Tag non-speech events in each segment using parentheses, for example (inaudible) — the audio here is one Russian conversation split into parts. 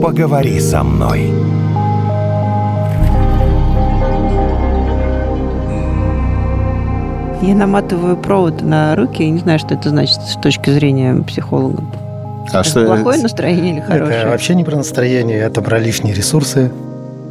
Поговори со мной. Я наматываю провод на руки, и не знаю, что это значит с точки зрения психолога. А Это что плохое настроение или хорошее? Это вообще не про настроение, это про лишние ресурсы.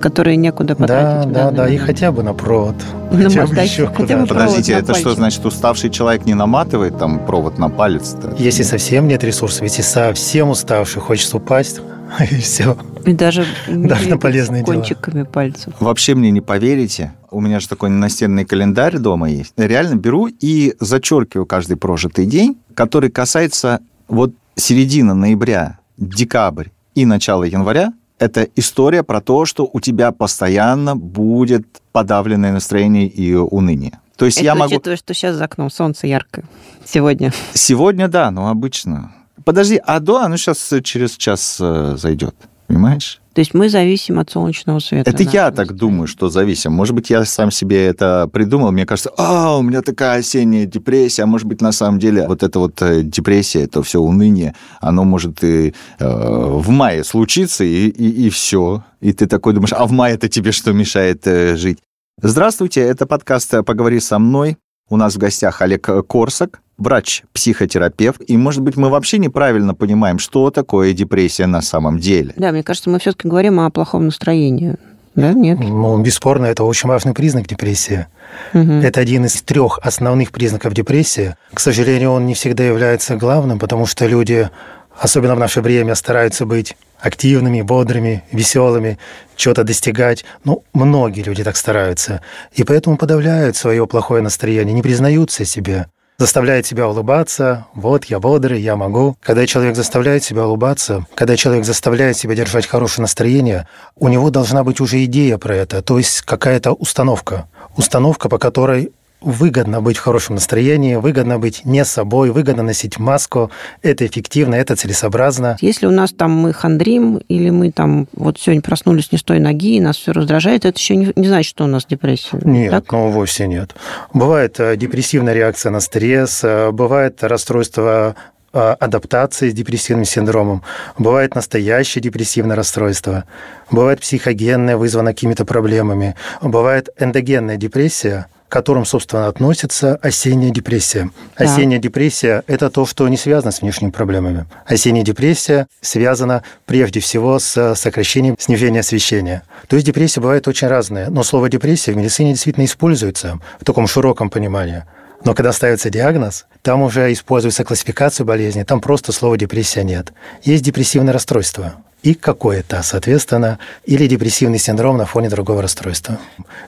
Которые некуда Да, потратить. да, данный да, и хотя бы на провод. На Хотя бы еще хотя бы Подождите, на это что пальчик. значит, уставший человек не наматывает там провод на палец? Если совсем нет ресурсов, если совсем уставший, хочется упасть, (laughs) и все. И даже, (laughs) Даже на полезные дела. кончиками пальцев. Вообще мне не поверите. У меня же такой настенный календарь дома есть. Я реально беру и зачеркиваю каждый прожитый день, который касается вот середины ноября, декабрь и начала января. Это история про то, что у тебя постоянно будет подавленное настроение и уныние. То есть Это я могу... учитывая, что сейчас за окном солнце яркое сегодня. Сегодня да, но обычно. Подожди, а до оно сейчас через час э, зайдет. Понимаешь? То есть мы зависим от солнечного света. Это я нашего так думаю, что зависим. Может быть, я сам себе это придумал. Мне кажется, а, у меня такая осенняя депрессия. А может быть, на самом деле, вот эта вот э, депрессия, это все уныние, оно может и э, в мае случиться, и, и, и все. И ты такой думаешь, а в мае это тебе что мешает э, жить? Здравствуйте, это подкаст «Поговори со мной». У нас в гостях Олег Корсак, врач-психотерапевт. И, может быть, мы вообще неправильно понимаем, что такое депрессия на самом деле. Да, мне кажется, мы все-таки говорим о плохом настроении. Да, нет? Ну, бесспорно, это очень важный признак депрессии. Мгм. Это один из трех основных признаков депрессии. К сожалению, он не всегда является главным, потому что люди, особенно в наше время, стараются быть активными, бодрыми, веселыми, что-то достигать. Ну, многие люди так стараются. И поэтому подавляют свое плохое настроение, не признаются себе заставляет себя улыбаться. Вот, я бодрый, я могу. Когда человек заставляет себя улыбаться, когда человек заставляет себя держать хорошее настроение, у него должна быть уже идея про это, то есть какая-то установка. Установка, по которой выгодно быть в хорошем настроении, выгодно быть не собой, выгодно носить маску. Это эффективно, это целесообразно. Если у нас там мы хандрим, или мы там вот сегодня проснулись не с той ноги, и нас все раздражает, это еще не, не значит, что у нас депрессия. Нет, Так? ну вовсе нет. Бывает э, депрессивная реакция на стресс, э, бывает расстройство э, адаптации с депрессивным синдромом, бывает настоящее депрессивное расстройство, бывает психогенное, вызвано какими-то проблемами, бывает эндогенная депрессия, к которым, собственно, относится осенняя депрессия. Так. Осенняя депрессия – это то, что не связано с внешними проблемами. Осенняя депрессия связана прежде всего с сокращением снижения освещения. То есть депрессия бывает очень разная, но слово депрессия в медицине действительно используется в таком широком понимании. Но когда ставится диагноз, там уже используется классификация болезни, там просто слова депрессия нет. Есть депрессивное расстройство и какое-то, соответственно, или депрессивный синдром на фоне другого расстройства.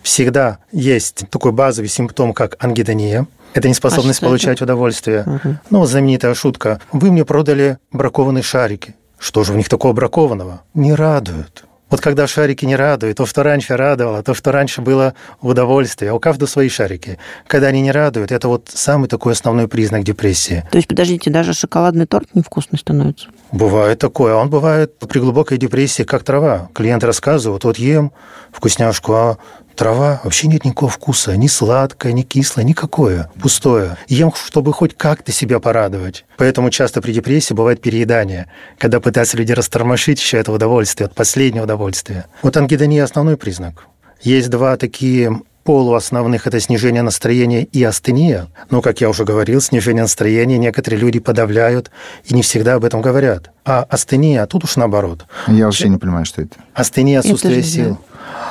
Всегда есть такой базовый симптом, как ангидония. Это неспособность это? получать удовольствие. Мгм. Ну, вот знаменитая шутка. Вы мне продали бракованные шарики. Что же в них такого бракованного? Не радуют. Вот когда шарики не радуют, то, что раньше радовало, то, что раньше было в удовольствии, а у каждого свои шарики. Когда они не радуют, это вот самый такой основной признак депрессии. То есть, подождите, даже шоколадный торт невкусный становится? Бывает такое. Он бывает при глубокой депрессии, как трава. Клиент рассказывает, вот ем вкусняшку, а трава вообще нет никакого вкуса. Ни сладкое, ни кислое, никакое. Пустое. Ем, чтобы хоть как-то себя порадовать. Поэтому часто при депрессии бывает переедание, когда пытаются люди растормошить еще это удовольствие, от последнего удовольствия. Вот ангидония – основной признак. Есть два такие полуосновных – это снижение настроения и астения. Но, как я уже говорил, снижение настроения некоторые люди подавляют и не всегда об этом говорят. А астения тут уж наоборот. Я вообще не понимаю, что это. Астения – Это отсутствие же, сил.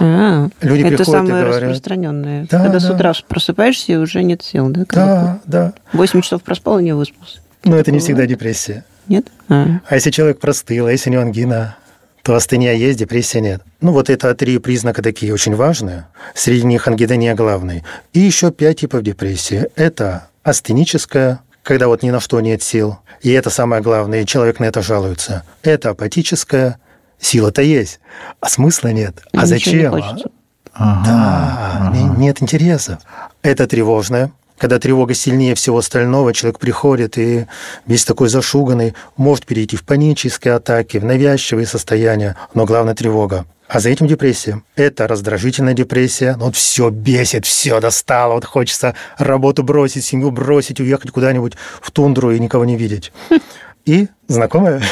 А, Люди это приходят и самое говорят. распространенное. Да, Когда с да. утра просыпаешься, и уже нет сил, да? Да, да. Восемь часов проспал и не выспался. Но это не Бывает? всегда депрессия. Нет? А. А если человек простыл, а если у него ангина, то астения есть, депрессия нет. Ну, вот это три признака такие очень важные. Среди них ангидония главный. И еще пять типов депрессии. Это астеническая, когда вот ни на что нет сил. И это самое главное, и человек на это жалуется. Это апатическая, сила-то есть, а смысла нет. А Ничего не зачем? хочется. Да, не- нет интересов. Это тревожное, когда тревога сильнее всего остального, человек приходит и весь такой зашуганный, может перейти в панические атаки, в навязчивые состояния, но главное тревога. А за этим депрессия. Это раздражительная депрессия. Ну, вот все бесит, все достало. Вот хочется работу бросить, семью бросить, уехать куда-нибудь в тундру и никого не видеть. (laughs) И знакомая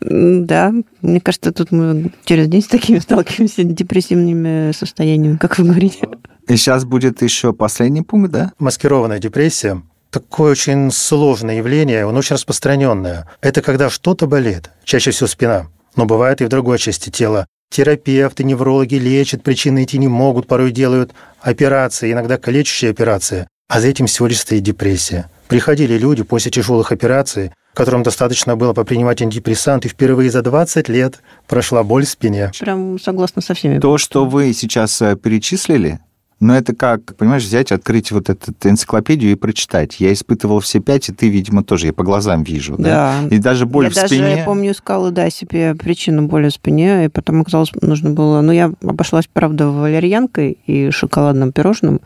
Да, мне кажется, тут мы через день с такими сталкиваемся депрессивными состояниями, как вы говорите. И сейчас будет еще последний пункт, да? Маскированная депрессия такое очень сложное явление, он очень распространенное. Это когда что-то болит, чаще всего спина, но бывает и в другой части тела. Терапевты, неврологи лечат, причины эти не могут, порой делают операции, иногда калечащие операции, а за этим всего лишь стоит депрессия. Приходили люди после тяжелых операций, которым достаточно было попринимать антидепрессант, и впервые за 20 лет прошла боль в спине. Прям согласна со всеми. То, что вы сейчас э, перечислили, но это как, понимаешь, взять, открыть вот эту энциклопедию и прочитать. Я испытывал все пять, и ты, видимо, тоже. Я по глазам вижу. Да. да? И даже боль я в даже, спине. Я помню, искала, да, себе причину боли в спине, и потом оказалось, нужно было... Ну, я обошлась, правда, валерьянкой и шоколадным пирожным,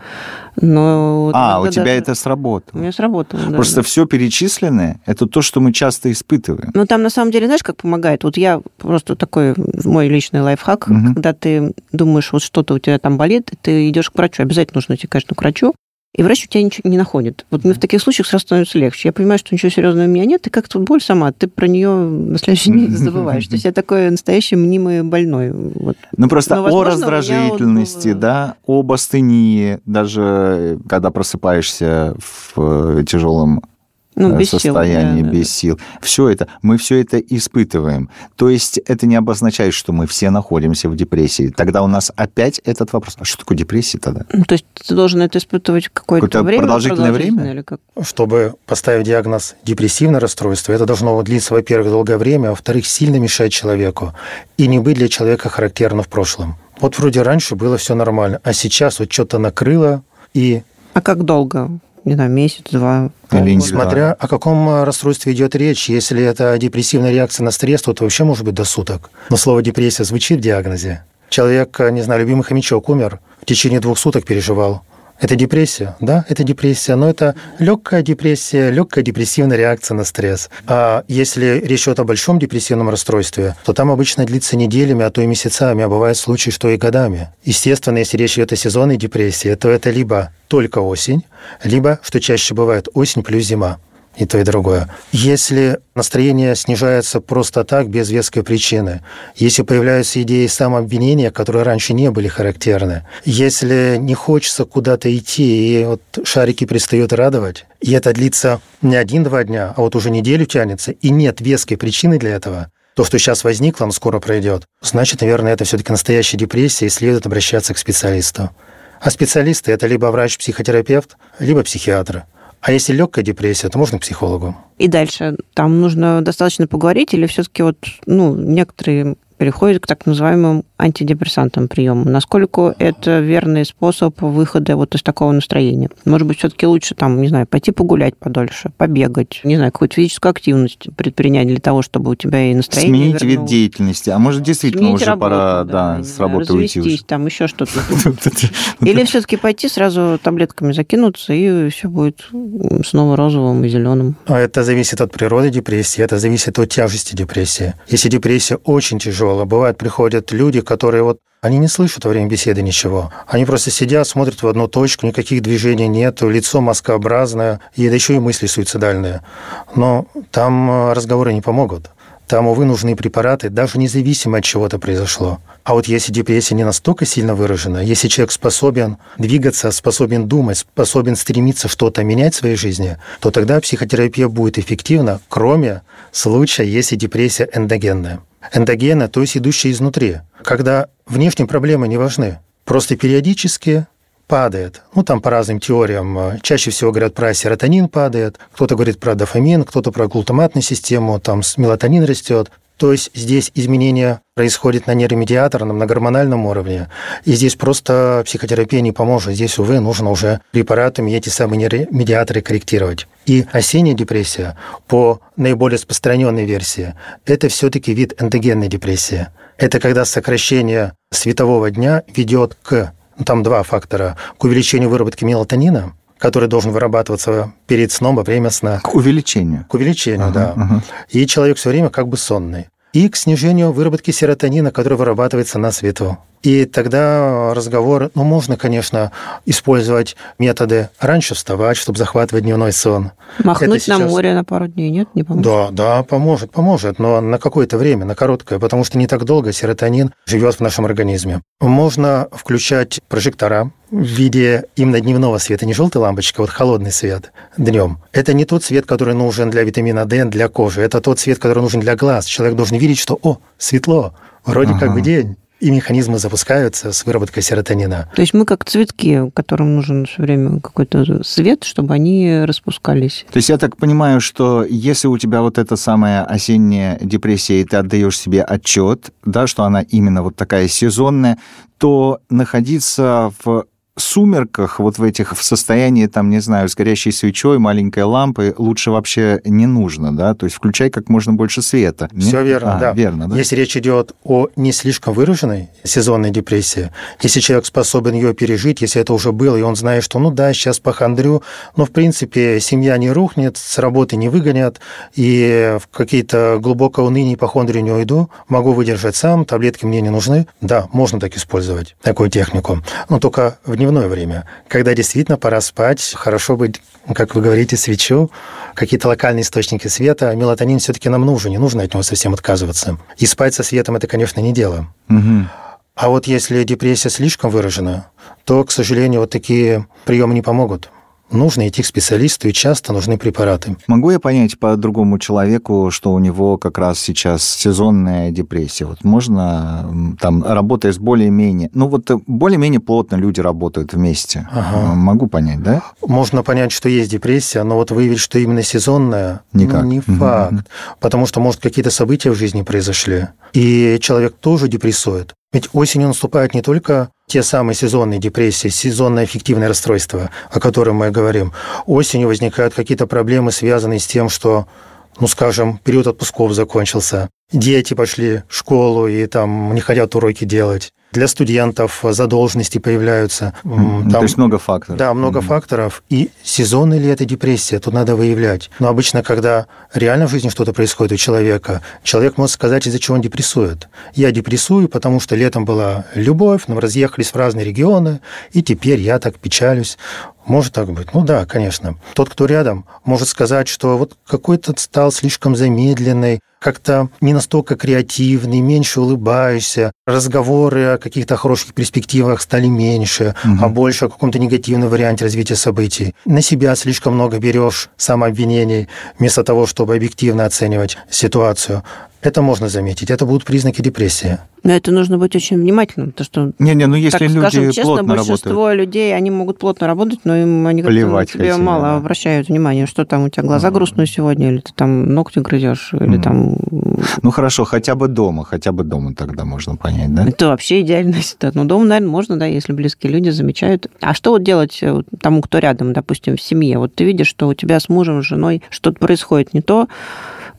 но... А, у тебя даже... это сработало. У меня сработало, да. Просто да. все перечисленное, это то, что мы часто испытываем. Ну, там, на самом деле, знаешь, как помогает? Вот я просто такой, мой личный лайфхак, угу. когда ты думаешь, вот что-то у тебя там болит, ты идешь к врачу, обязательно нужно идти, конечно, к врачу, и врач у тебя ничего не находит. Вот мне в таких случаях сразу становится легче. Я понимаю, что ничего серьезного у меня нет, и как-то боль сама, ты про нее на следующий день забываешь. То есть (laughs) я такой настоящий мнимый больной. Вот. Ну просто Но, возможно, о раздражительности, вот да, об астении, даже когда просыпаешься в э, тяжелом ну, без состоянии, сил, да, без да. сил. Все это, мы все это испытываем. То есть это не обозначает, что мы все находимся в депрессии. Тогда у нас опять этот вопрос. А что такое депрессия тогда? Ну, то есть ты должен это испытывать какое-то Какое время? Продолжительное, продолжительное время? Или как? Чтобы поставить диагноз депрессивное расстройство, это должно длиться, во-первых, долгое время, а во-вторых, сильно мешать человеку и не быть для человека характерно в прошлом. Вот вроде раньше было все нормально, а сейчас вот что-то накрыло и... А как долго? Не знаю, месяц, два. Или Смотря о каком э, расстройстве идет речь. Если это депрессивная реакция на стресс, то это вообще может быть до суток. Но слово депрессия звучит в диагнозе. Человек, не знаю, любимый хомячок умер, в течение двух суток переживал. Это депрессия, да, это депрессия, но это легкая депрессия, легкая депрессивная реакция на стресс. А если речь идет о большом депрессивном расстройстве, то там обычно длится неделями, а то и месяцами, а бывают случаи, что и годами. Естественно, если речь идет о сезонной депрессии, то это либо только осень, либо, что чаще бывает, осень плюс зима и то, и другое. Если настроение снижается просто так, без веской причины, если появляются идеи самообвинения, которые раньше не были характерны, если не хочется куда-то идти, и вот шарики перестают радовать, и это длится не один-два дня, а вот уже неделю тянется, и нет веской причины для этого, то, что сейчас возникло, оно скоро пройдет. Значит, наверное, это все-таки настоящая депрессия, и следует обращаться к специалисту. А специалисты – это либо врач-психотерапевт, либо психиатр. А если легкая депрессия, то можно к психологу. И дальше там нужно достаточно поговорить, или все-таки вот, ну, некоторые переходит к так называемым антидепрессантным приемам. Насколько это верный способ выхода вот из такого настроения? Может быть, все-таки лучше там, не знаю, пойти погулять подольше, побегать, не знаю, какую-то физическую активность предпринять для того, чтобы у тебя и настроение Сменить вернулось. вид деятельности. А может, действительно Сменить уже работу, пора да, да, с работы уйти. Уже. там еще что-то. (laughs) Или все-таки пойти сразу таблетками закинуться, и все будет снова розовым и зеленым. А это зависит от природы депрессии, это зависит от тяжести депрессии. Если депрессия очень тяжелая. Бывает, приходят люди, которые вот они не слышат во время беседы ничего. Они просто сидят, смотрят в одну точку, никаких движений нет, лицо маскообразное, и да еще и мысли суицидальные. Но там э, разговоры не помогут. Там, увы, нужны препараты, даже независимо от чего-то произошло. А вот если депрессия не настолько сильно выражена, если человек способен двигаться, способен думать, способен стремиться что-то менять в своей жизни, то тогда психотерапия будет эффективна, кроме случая, если депрессия эндогенная. Эндогена, то есть идущая изнутри, когда внешние проблемы не важны. Просто периодически падает. Ну, там по разным теориям. Чаще всего говорят про серотонин падает, кто-то говорит про дофамин, кто-то про глутаматную систему, там мелатонин растет. То есть здесь изменение происходит на нейромедиаторном, на гормональном уровне. И здесь просто психотерапия не поможет. Здесь, увы, нужно уже препаратами эти самые нейромедиаторы корректировать. И осенняя депрессия, по наиболее распространенной версии, это все-таки вид эндогенной депрессии. Это когда сокращение светового дня ведет к там два фактора. К увеличению выработки мелатонина, который должен вырабатываться перед сном во время сна. К увеличению. К увеличению, ага, да. Ага. И человек все время как бы сонный. И к снижению выработки серотонина, который вырабатывается на свету. И тогда разговор, ну, можно, конечно, использовать методы раньше вставать, чтобы захватывать дневной сон. Махнуть сейчас... на море на пару дней, нет? Не поможет? Да, да, поможет, поможет, но на какое-то время, на короткое, потому что не так долго серотонин живет в нашем организме. Можно включать прожектора, в виде именно дневного света, не желтая лампочка, а вот холодный свет днем. Это не тот свет, который нужен для витамина D, для кожи. Это тот свет, который нужен для глаз. Человек должен видеть, что, о, светло, вроде ага. как бы день и механизмы запускаются с выработкой серотонина. То есть мы как цветки, которым нужен все время какой-то свет, чтобы они распускались. То есть я так понимаю, что если у тебя вот эта самая осенняя депрессия, и ты отдаешь себе отчет, да, что она именно вот такая сезонная, то находиться в сумерках, вот в этих, в состоянии, там, не знаю, с горящей свечой, маленькой лампой, лучше вообще не нужно, да? То есть включай как можно больше света. Все Нет? верно, а, да. Верно, да. Если речь идет о не слишком выраженной сезонной депрессии, если человек способен ее пережить, если это уже было, и он знает, что, ну да, сейчас похандрю, но, в принципе, семья не рухнет, с работы не выгонят, и в какие-то глубокое уныние и похондрию не уйду, могу выдержать сам, таблетки мне не нужны. Да, можно так использовать, такую технику. Но только в дневное время, когда действительно пора спать, хорошо быть, как вы говорите, свечу, какие-то локальные источники света. Мелатонин все-таки нам нужен, не нужно от него совсем отказываться. И спать со светом это, конечно, не дело. Угу. А вот если депрессия слишком выражена, то, к сожалению, вот такие приемы не помогут нужно идти к специалисту, и часто нужны препараты. Могу я понять по другому человеку, что у него как раз сейчас сезонная депрессия? Вот можно, там, работая с более-менее... Ну, вот более-менее плотно люди работают вместе. Ага. Могу понять, да? Можно понять, что есть депрессия, но вот выявить, что именно сезонная, Никак. Ну, не факт. Угу. Потому что, может, какие-то события в жизни произошли, и человек тоже депрессует. Ведь осенью наступает не только те самые сезонные депрессии, сезонное аффективное расстройство, о котором мы говорим. Осенью возникают какие-то проблемы, связанные с тем, что ну, скажем, период отпусков закончился. Дети пошли в школу и там не хотят уроки делать для студентов задолженности появляются. Там, То есть много факторов. Да, много mm-hmm. факторов. И сезонная ли это депрессия, тут надо выявлять. Но обычно, когда реально в жизни что-то происходит у человека, человек может сказать, из-за чего он депрессует. Я депрессую, потому что летом была любовь, но мы разъехались в разные регионы, и теперь я так печалюсь. Может так быть? Ну да, конечно. Тот, кто рядом, может сказать, что вот какой-то стал слишком замедленный, как-то не настолько креативный, меньше улыбаешься, разговоры о каких-то хороших перспективах стали меньше, угу. а больше о каком-то негативном варианте развития событий. На себя слишком много берешь самообвинений, вместо того, чтобы объективно оценивать ситуацию. Это можно заметить. Это будут признаки депрессии. Но это нужно быть очень внимательным, потому что... Не-не, ну если так, люди скажем честно, плотно большинство работают. людей, они могут плотно работать, но им они Плевать тебе хотели, мало да. обращают внимание, что там у тебя глаза mm грустные сегодня, или ты там ногти грызешь, или mm там... Ну хорошо, хотя бы дома, хотя бы дома тогда можно понять, да? Это вообще идеальная (laughs) ситуация. Ну дома, наверное, можно, да, если близкие люди замечают. А что вот делать э, тому, кто рядом, допустим, в семье? Вот ты видишь, что у тебя с мужем, с женой что-то происходит не то,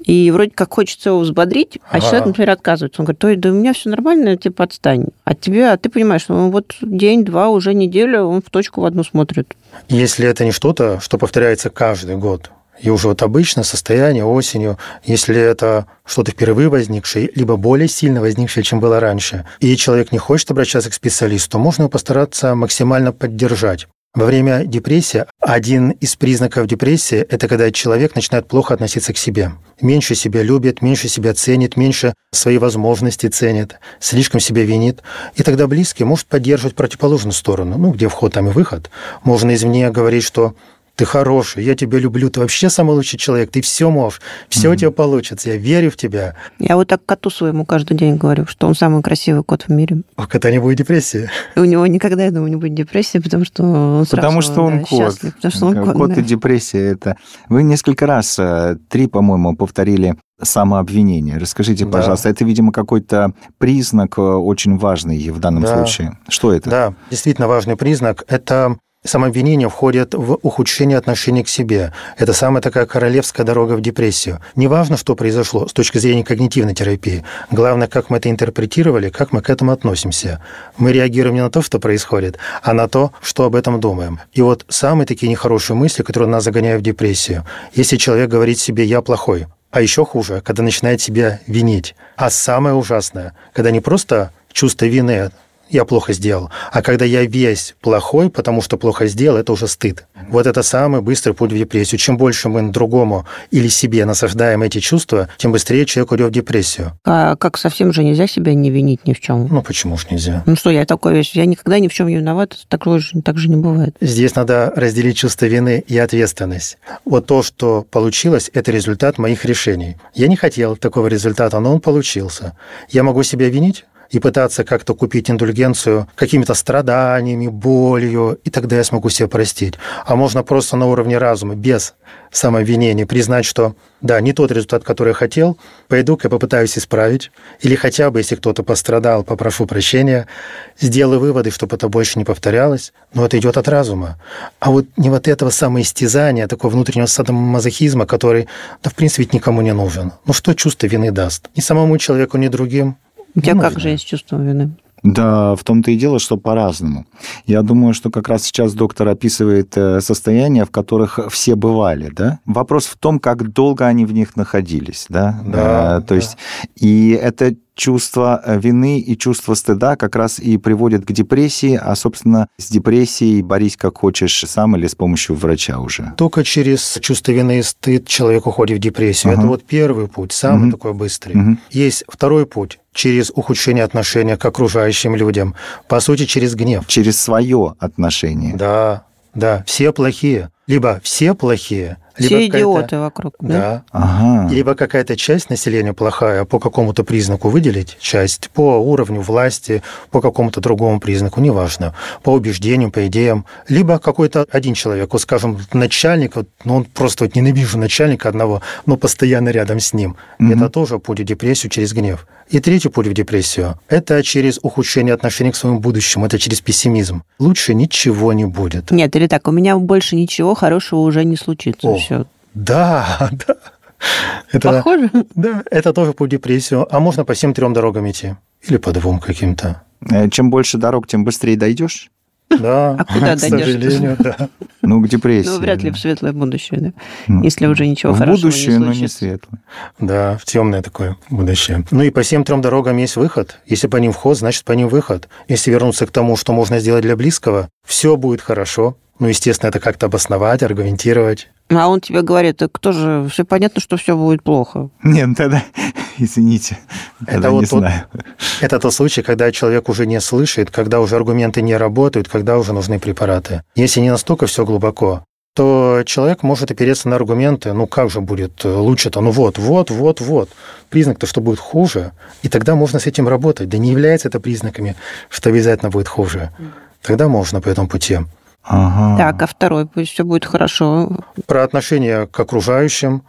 и вроде как хочется его взбодрить, а ага. человек, например, отказывается. Он говорит, да у меня все нормально, типа отстань. А тебе, а ты понимаешь, что он вот день-два, уже неделю, он в точку в одну смотрит. Если это не что-то, что повторяется каждый год, и уже вот обычно состояние осенью, если это что-то впервые возникшее, либо более сильно возникшее, чем было раньше, и человек не хочет обращаться к специалисту, то можно его постараться максимально поддержать. Во время депрессии один из признаков депрессии – это когда человек начинает плохо относиться к себе. Меньше себя любит, меньше себя ценит, меньше свои возможности ценит, слишком себя винит. И тогда близкий может поддерживать противоположную сторону, ну, где вход, там и выход. Можно извне говорить, что ты хороший, я тебя люблю, ты вообще самый лучший человек, ты все можешь, все mm-hmm. у тебя получится, я верю в тебя. Я вот так коту своему каждый день говорю, что он самый красивый кот в мире. У кота не будет депрессии. У него никогда, я думаю, не будет депрессии, потому что он Потому что он да, кот. Потому что он кот, кот да. и депрессия это... Вы несколько раз, э, три, по-моему, повторили самообвинение. Расскажите, да. пожалуйста, это, видимо, какой-то признак э, очень важный в данном да. случае. Что это? Да, действительно важный признак. Это Самообвинение входит в ухудшение отношения к себе. Это самая такая королевская дорога в депрессию. Неважно, что произошло с точки зрения когнитивной терапии. Главное, как мы это интерпретировали, как мы к этому относимся. Мы реагируем не на то, что происходит, а на то, что об этом думаем. И вот самые такие нехорошие мысли, которые нас загоняют в депрессию. Если человек говорит себе «я плохой», а еще хуже, когда начинает себя винить. А самое ужасное, когда не просто чувство вины я плохо сделал. А когда я весь плохой, потому что плохо сделал, это уже стыд. Вот это самый быстрый путь в депрессию. Чем больше мы другому или себе насаждаем эти чувства, тем быстрее человек уйдет в депрессию. А как совсем же нельзя себя не винить ни в чем? Ну почему ж нельзя? Ну что, я такой весь, я никогда ни в чем не виноват, такое же, так же не бывает. Здесь надо разделить чувство вины и ответственность. Вот то, что получилось, это результат моих решений. Я не хотел такого результата, но он получился. Я могу себя винить? И пытаться как-то купить индульгенцию какими-то страданиями, болью, и тогда я смогу себя простить. А можно просто на уровне разума, без самообвинения, признать, что да, не тот результат, который я хотел, пойду-ка попытаюсь исправить, или хотя бы, если кто-то пострадал, попрошу прощения, сделаю выводы, чтобы это больше не повторялось, но это идет от разума. А вот не вот этого самоистязания, такого внутреннего садомазохизма, который, да, в принципе, никому не нужен. Ну что чувство вины даст? Ни самому человеку, ни другим. У тебя как же есть чувство вины? Да, в том-то и дело, что по-разному. Я думаю, что как раз сейчас доктор описывает э, состояния, в которых все бывали, да? Вопрос в том, как долго они в них находились, да? Да. Э, то есть, и это чувство э, вины и чувство стыда как раз и приводят к депрессии, а, собственно, с депрессией борись как хочешь сам или с помощью врача уже. Только через чувство вины и стыд человек уходит в депрессию. Ага. Это вот первый путь, самый Мгм. такой быстрый. Мгм. Есть второй путь через ухудшение отношения к окружающим людям. По сути, через гнев. Через свое отношение. Да, да, все плохие. Либо все плохие, либо Все идиоты вокруг, да? Да. Ага. Либо какая-то часть населения плохая, по какому-то признаку выделить часть, по уровню власти, по какому-то другому признаку, неважно, по убеждениям, по идеям. Либо какой-то один человек, вот, скажем, начальник, вот, ну, он просто вот ненавижу начальника одного, но постоянно рядом с ним. Мгм. Это тоже путь в депрессию через гнев. И третий путь в депрессию – это через ухудшение отношений к своему будущему, это через пессимизм. Лучше ничего не будет. Нет, или так, у меня больше ничего хорошего уже не случится. О. Все. Да, (laughs) да. Это, Похоже? да, это тоже в депрессию. А можно по всем трем дорогам идти. Или по двум каким-то. Э, Чем больше дорог, тем быстрее дойдешь. Да, А куда (laughs) к дойдешь? сожалению, да. Ну, к депрессии. Ну, вряд ли в светлое будущее, да? Ну, Если уже ничего в хорошего будущее, не но не светлое. Да, в темное такое будущее. Ну и по всем трем дорогам есть выход. Если по ним вход, значит по ним выход. Если вернуться к тому, что можно сделать для близкого, все будет хорошо. Ну, естественно, это как-то обосновать, аргументировать. А он тебе говорит, так кто же, все понятно, что все будет плохо. Нет, ну тогда, (laughs) извините, тогда вот не тот- знаю. (laughs) Это тот случай, когда человек уже не слышит, когда уже аргументы не работают, когда уже нужны препараты. Если не настолько все глубоко, то человек может опереться на аргументы, ну как же будет лучше-то, ну вот, вот, вот, вот. Признак-то, что будет хуже, и тогда можно с этим работать. Да не является это признаками, что обязательно будет хуже. Тогда можно по этому пути. Ага. Так, а второй, пусть все будет хорошо. Про отношение к окружающим.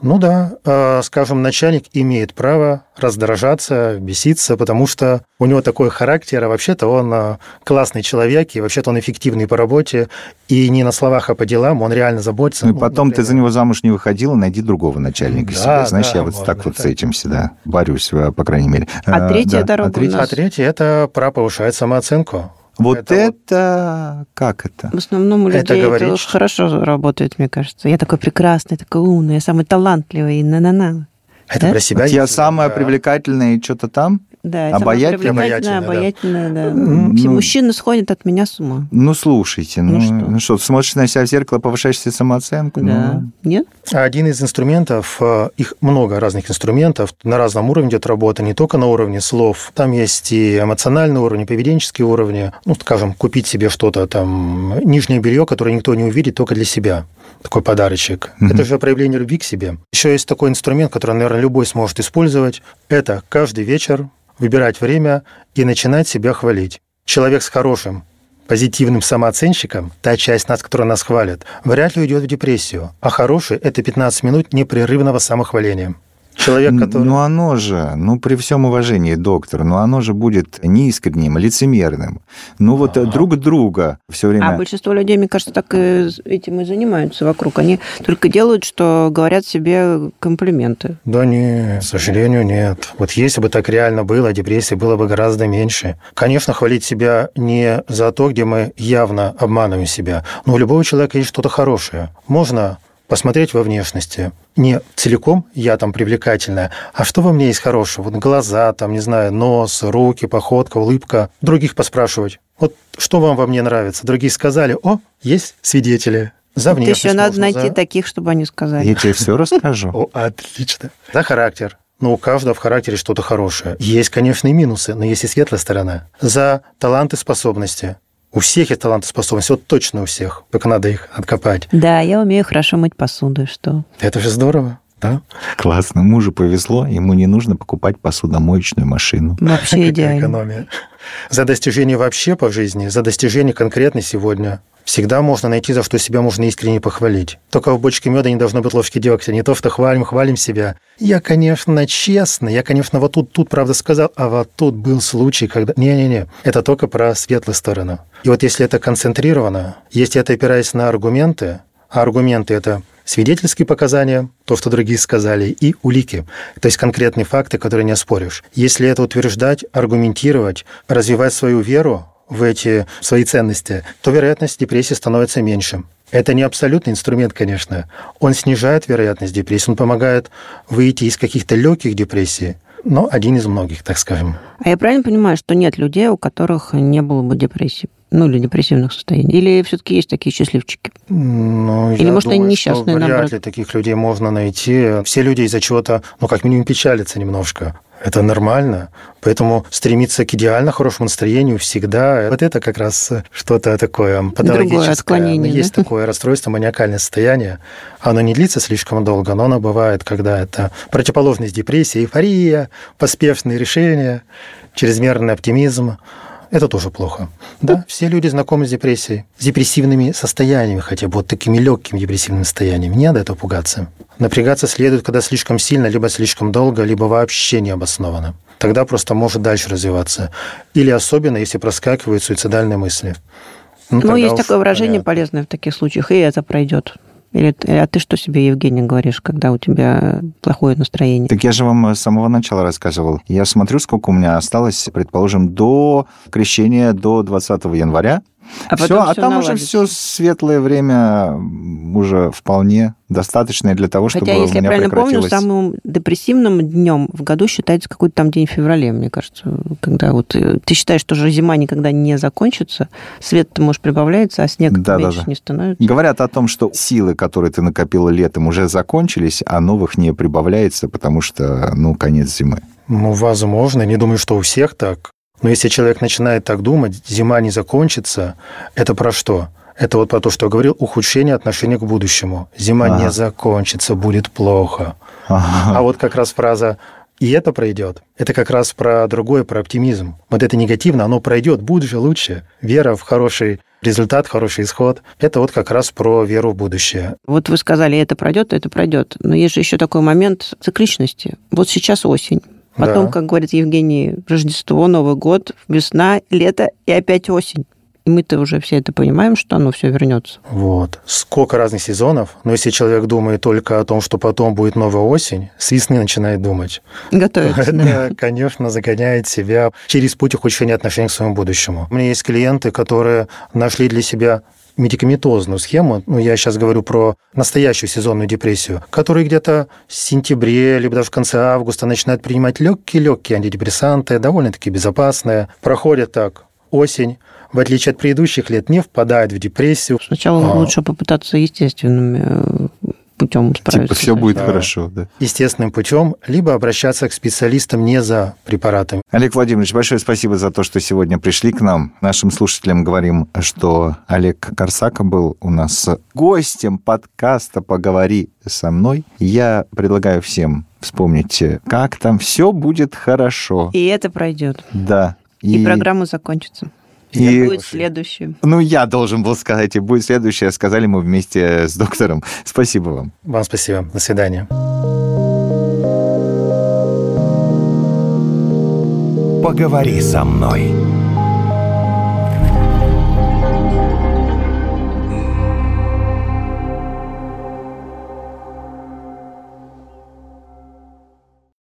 Ну да, э, скажем, начальник имеет право раздражаться, беситься, потому что у него такой характер, а вообще-то он э, классный человек, и вообще-то он эффективный по работе, и не на словах, а по делам, он реально заботится. Ну и Ну, потом ты за него замуж не выходила, найди другого начальника Да, себе. Знаешь, да, я вот можно так вот с так. этим всегда борюсь, э, по крайней мере. А Э, третья да, дорога а третья- у А нас? третье – это про повышать самооценку. Вот Это это... вот- Как это? В основном у Это людей это, говорит, уж что- хорошо работает, мне кажется. Я такой прекрасный, такой умный, я самый талантливый, на-на-на. Это Да? про себя. Вот я самая да. привлекательная и что-то там? Да, Обаятельная? Обаятельная, обаятельная, да. М, Все ну- мужчины сходят от меня с ума. Ну, слушайте, ну, Ну что? ну что, смотришь на себя в зеркало, повышаешь себе самооценку? Да. Ну, Нет? Один из инструментов, э, их много разных инструментов, на разном уровне идет работа, не только на уровне слов. Там есть и эмоциональный уровень, и поведенческие уровни. Ну, скажем, купить себе что-то там, нижнее белье, которое никто не увидит, только для себя. Такой подарочек. Мгм. Это же проявление любви к себе. Еще есть такой инструмент, который, наверное, любой сможет использовать. Это каждый вечер выбирать время и начинать себя хвалить. Человек с хорошим позитивным самооценщиком, та часть нас, которая нас хвалит, вряд ли уйдет в депрессию. А хороший – это 15 минут непрерывного самохваления. Человек, который... Ну, оно же, ну, при всем уважении, доктор, ну, оно же будет неискренним, лицемерным. Ну, вот э, Ага. друг друга все время... А большинство людей, мне кажется, так и этим и занимаются вокруг. Они только делают, что говорят себе комплименты. Да не, к сожалению, нет. Вот если бы так реально было, депрессии было бы гораздо меньше. Конечно, хвалить себя не за то, где мы явно обманываем себя, но у любого человека есть что-то хорошее. Можно посмотреть во внешности. Не целиком я там привлекательная, а что во мне есть хорошего? Вот глаза, там, не знаю, нос, руки, походка, улыбка. Других поспрашивать. Вот что вам во мне нравится? Другие сказали, о, есть свидетели. За внешность еще надо можно, найти за- таких, чтобы они сказали. Я тебе все расскажу. (laughs) О, отлично. За характер. Ну, у каждого в характере что-то хорошее. Есть, конечно, и минусы, но есть и светлая сторона. За таланты, способности. У всех есть таланты, способности. Вот точно у всех. Только надо их откопать. Да, я умею хорошо мыть посуду, и что? Это же здорово, да? Классно. Мужу повезло, ему не нужно покупать посудомоечную машину. Вообще Какая идеально. экономия. За достижение вообще по жизни, за достижение конкретно сегодня всегда можно найти, за что себя можно искренне похвалить. Только в бочке меда не должно быть ложки дегтя. Не то, что хвалим, хвалим себя. Я, конечно, честно, я, конечно, вот тут, тут правда сказал, а вот тут был случай, когда... Не-не-не, это только про светлую сторону. И вот если это концентрировано, если это опираясь на аргументы, а аргументы – это свидетельские показания, то, что другие сказали, и улики, то есть конкретные факты, которые не оспоришь. Если это утверждать, аргументировать, развивать свою веру в эти свои ценности, то вероятность депрессии становится меньше. Это не абсолютный инструмент, конечно. Он снижает вероятность депрессии, он помогает выйти из каких-то легких депрессий, но один из многих, так скажем. А я правильно понимаю, что нет людей, у которых не было бы депрессии? Ну, или депрессивных состояний? Или все-таки есть такие счастливчики? Ну, Или, может, они думаю, несчастные, что вряд наоборот? ли таких людей можно найти. Все люди из-за чего-то, ну, как минимум, печалятся немножко. Это нормально. Поэтому стремиться к идеально хорошему настроению всегда, вот это как раз что-то такое патологическое. отклонение, Есть да? такое расстройство, маниакальное состояние. Оно не длится слишком долго, но оно бывает, когда это противоположность депрессии, эйфория, поспешные решения, чрезмерный оптимизм. Это тоже плохо. Да, все люди знакомы с депрессией, с депрессивными состояниями, хотя бы вот такими легкими депрессивными состояниями. Не надо этого пугаться. Напрягаться следует, когда слишком сильно, либо слишком долго, либо вообще необоснованно. Тогда просто может дальше развиваться. Или особенно, если проскакивают суицидальные мысли. Ну, тогда есть уж такое выражение понятно. полезное в таких случаях, и это пройдет. Или, а ты что себе, Евгений, говоришь, когда у тебя плохое настроение? Так я же вам с самого начала рассказывал. Я смотрю, сколько у меня осталось, предположим, до крещения, до 20 января. А потом а всё там уже все светлое время уже вполне достаточное для того, чтобы Хотя, у если я меня правильно помню, прекратилось. самым депрессивным днем в году считается какой-то там день в феврале, мне кажется, когда вот э, ты считаешь, что же зима никогда не закончится, свет-то, может, прибавляется, а снег Да, да, меньше да. не становится. Говорят о том, что силы, которые ты накопила летом, уже закончились, а новых не прибавляется, потому что, ну, конец зимы. Ну, возможно. Не думаю, что у всех так. Но если человек начинает так думать, зима не закончится, это про что? Это вот про то, что я говорил, ухудшение отношения к будущему. Зима Ага. не закончится, будет плохо. А вот как раз фраза «и это пройдет» – это как раз про другое, про оптимизм. Вот это негативно, оно пройдет, будет же лучше. Вера в хороший результат, хороший исход – это вот как раз про веру в будущее. Вот вы сказали, это пройдет, это пройдет. Но есть же еще такой момент цикличности. Вот сейчас осень. Потом, Да. как говорит Евгений, Рождество, Новый год, весна, лето и опять осень. И мы-то уже все это понимаем, что оно все вернется. Вот. Сколько разных сезонов, но если человек думает только о том, что потом будет новая осень, с весны начинает думать. Готовится. (laughs) да. Это, конечно, загоняет себя через путь ухудшения отношений к своему будущему. У меня есть клиенты, которые нашли для себя медикаментозную схему, ну, я сейчас говорю про настоящую сезонную депрессию, которые где-то в сентябре, либо даже в конце августа начинают принимать легкие-легкие антидепрессанты, довольно-таки безопасные. Проходит так осень, в отличие от предыдущих лет, не впадает в депрессию. Сначала А. лучше попытаться естественным э, путем справиться. Типа все будет Да. хорошо, да. естественным путем, либо обращаться к специалистам не за препаратами. Олег Владимирович, большое спасибо за то, что сегодня пришли к нам. Нашим слушателям говорим, что Олег Корсака был у нас гостем подкаста «Поговори со мной». Я предлагаю всем вспомнить, как там все будет хорошо. И это пройдет. Да. И, программа закончится. И- И будет следующее. Ну, я должен был сказать, и будет следующее. Сказали мы вместе с доктором. Спасибо вам. Вам спасибо. До свидания. Поговори со мной.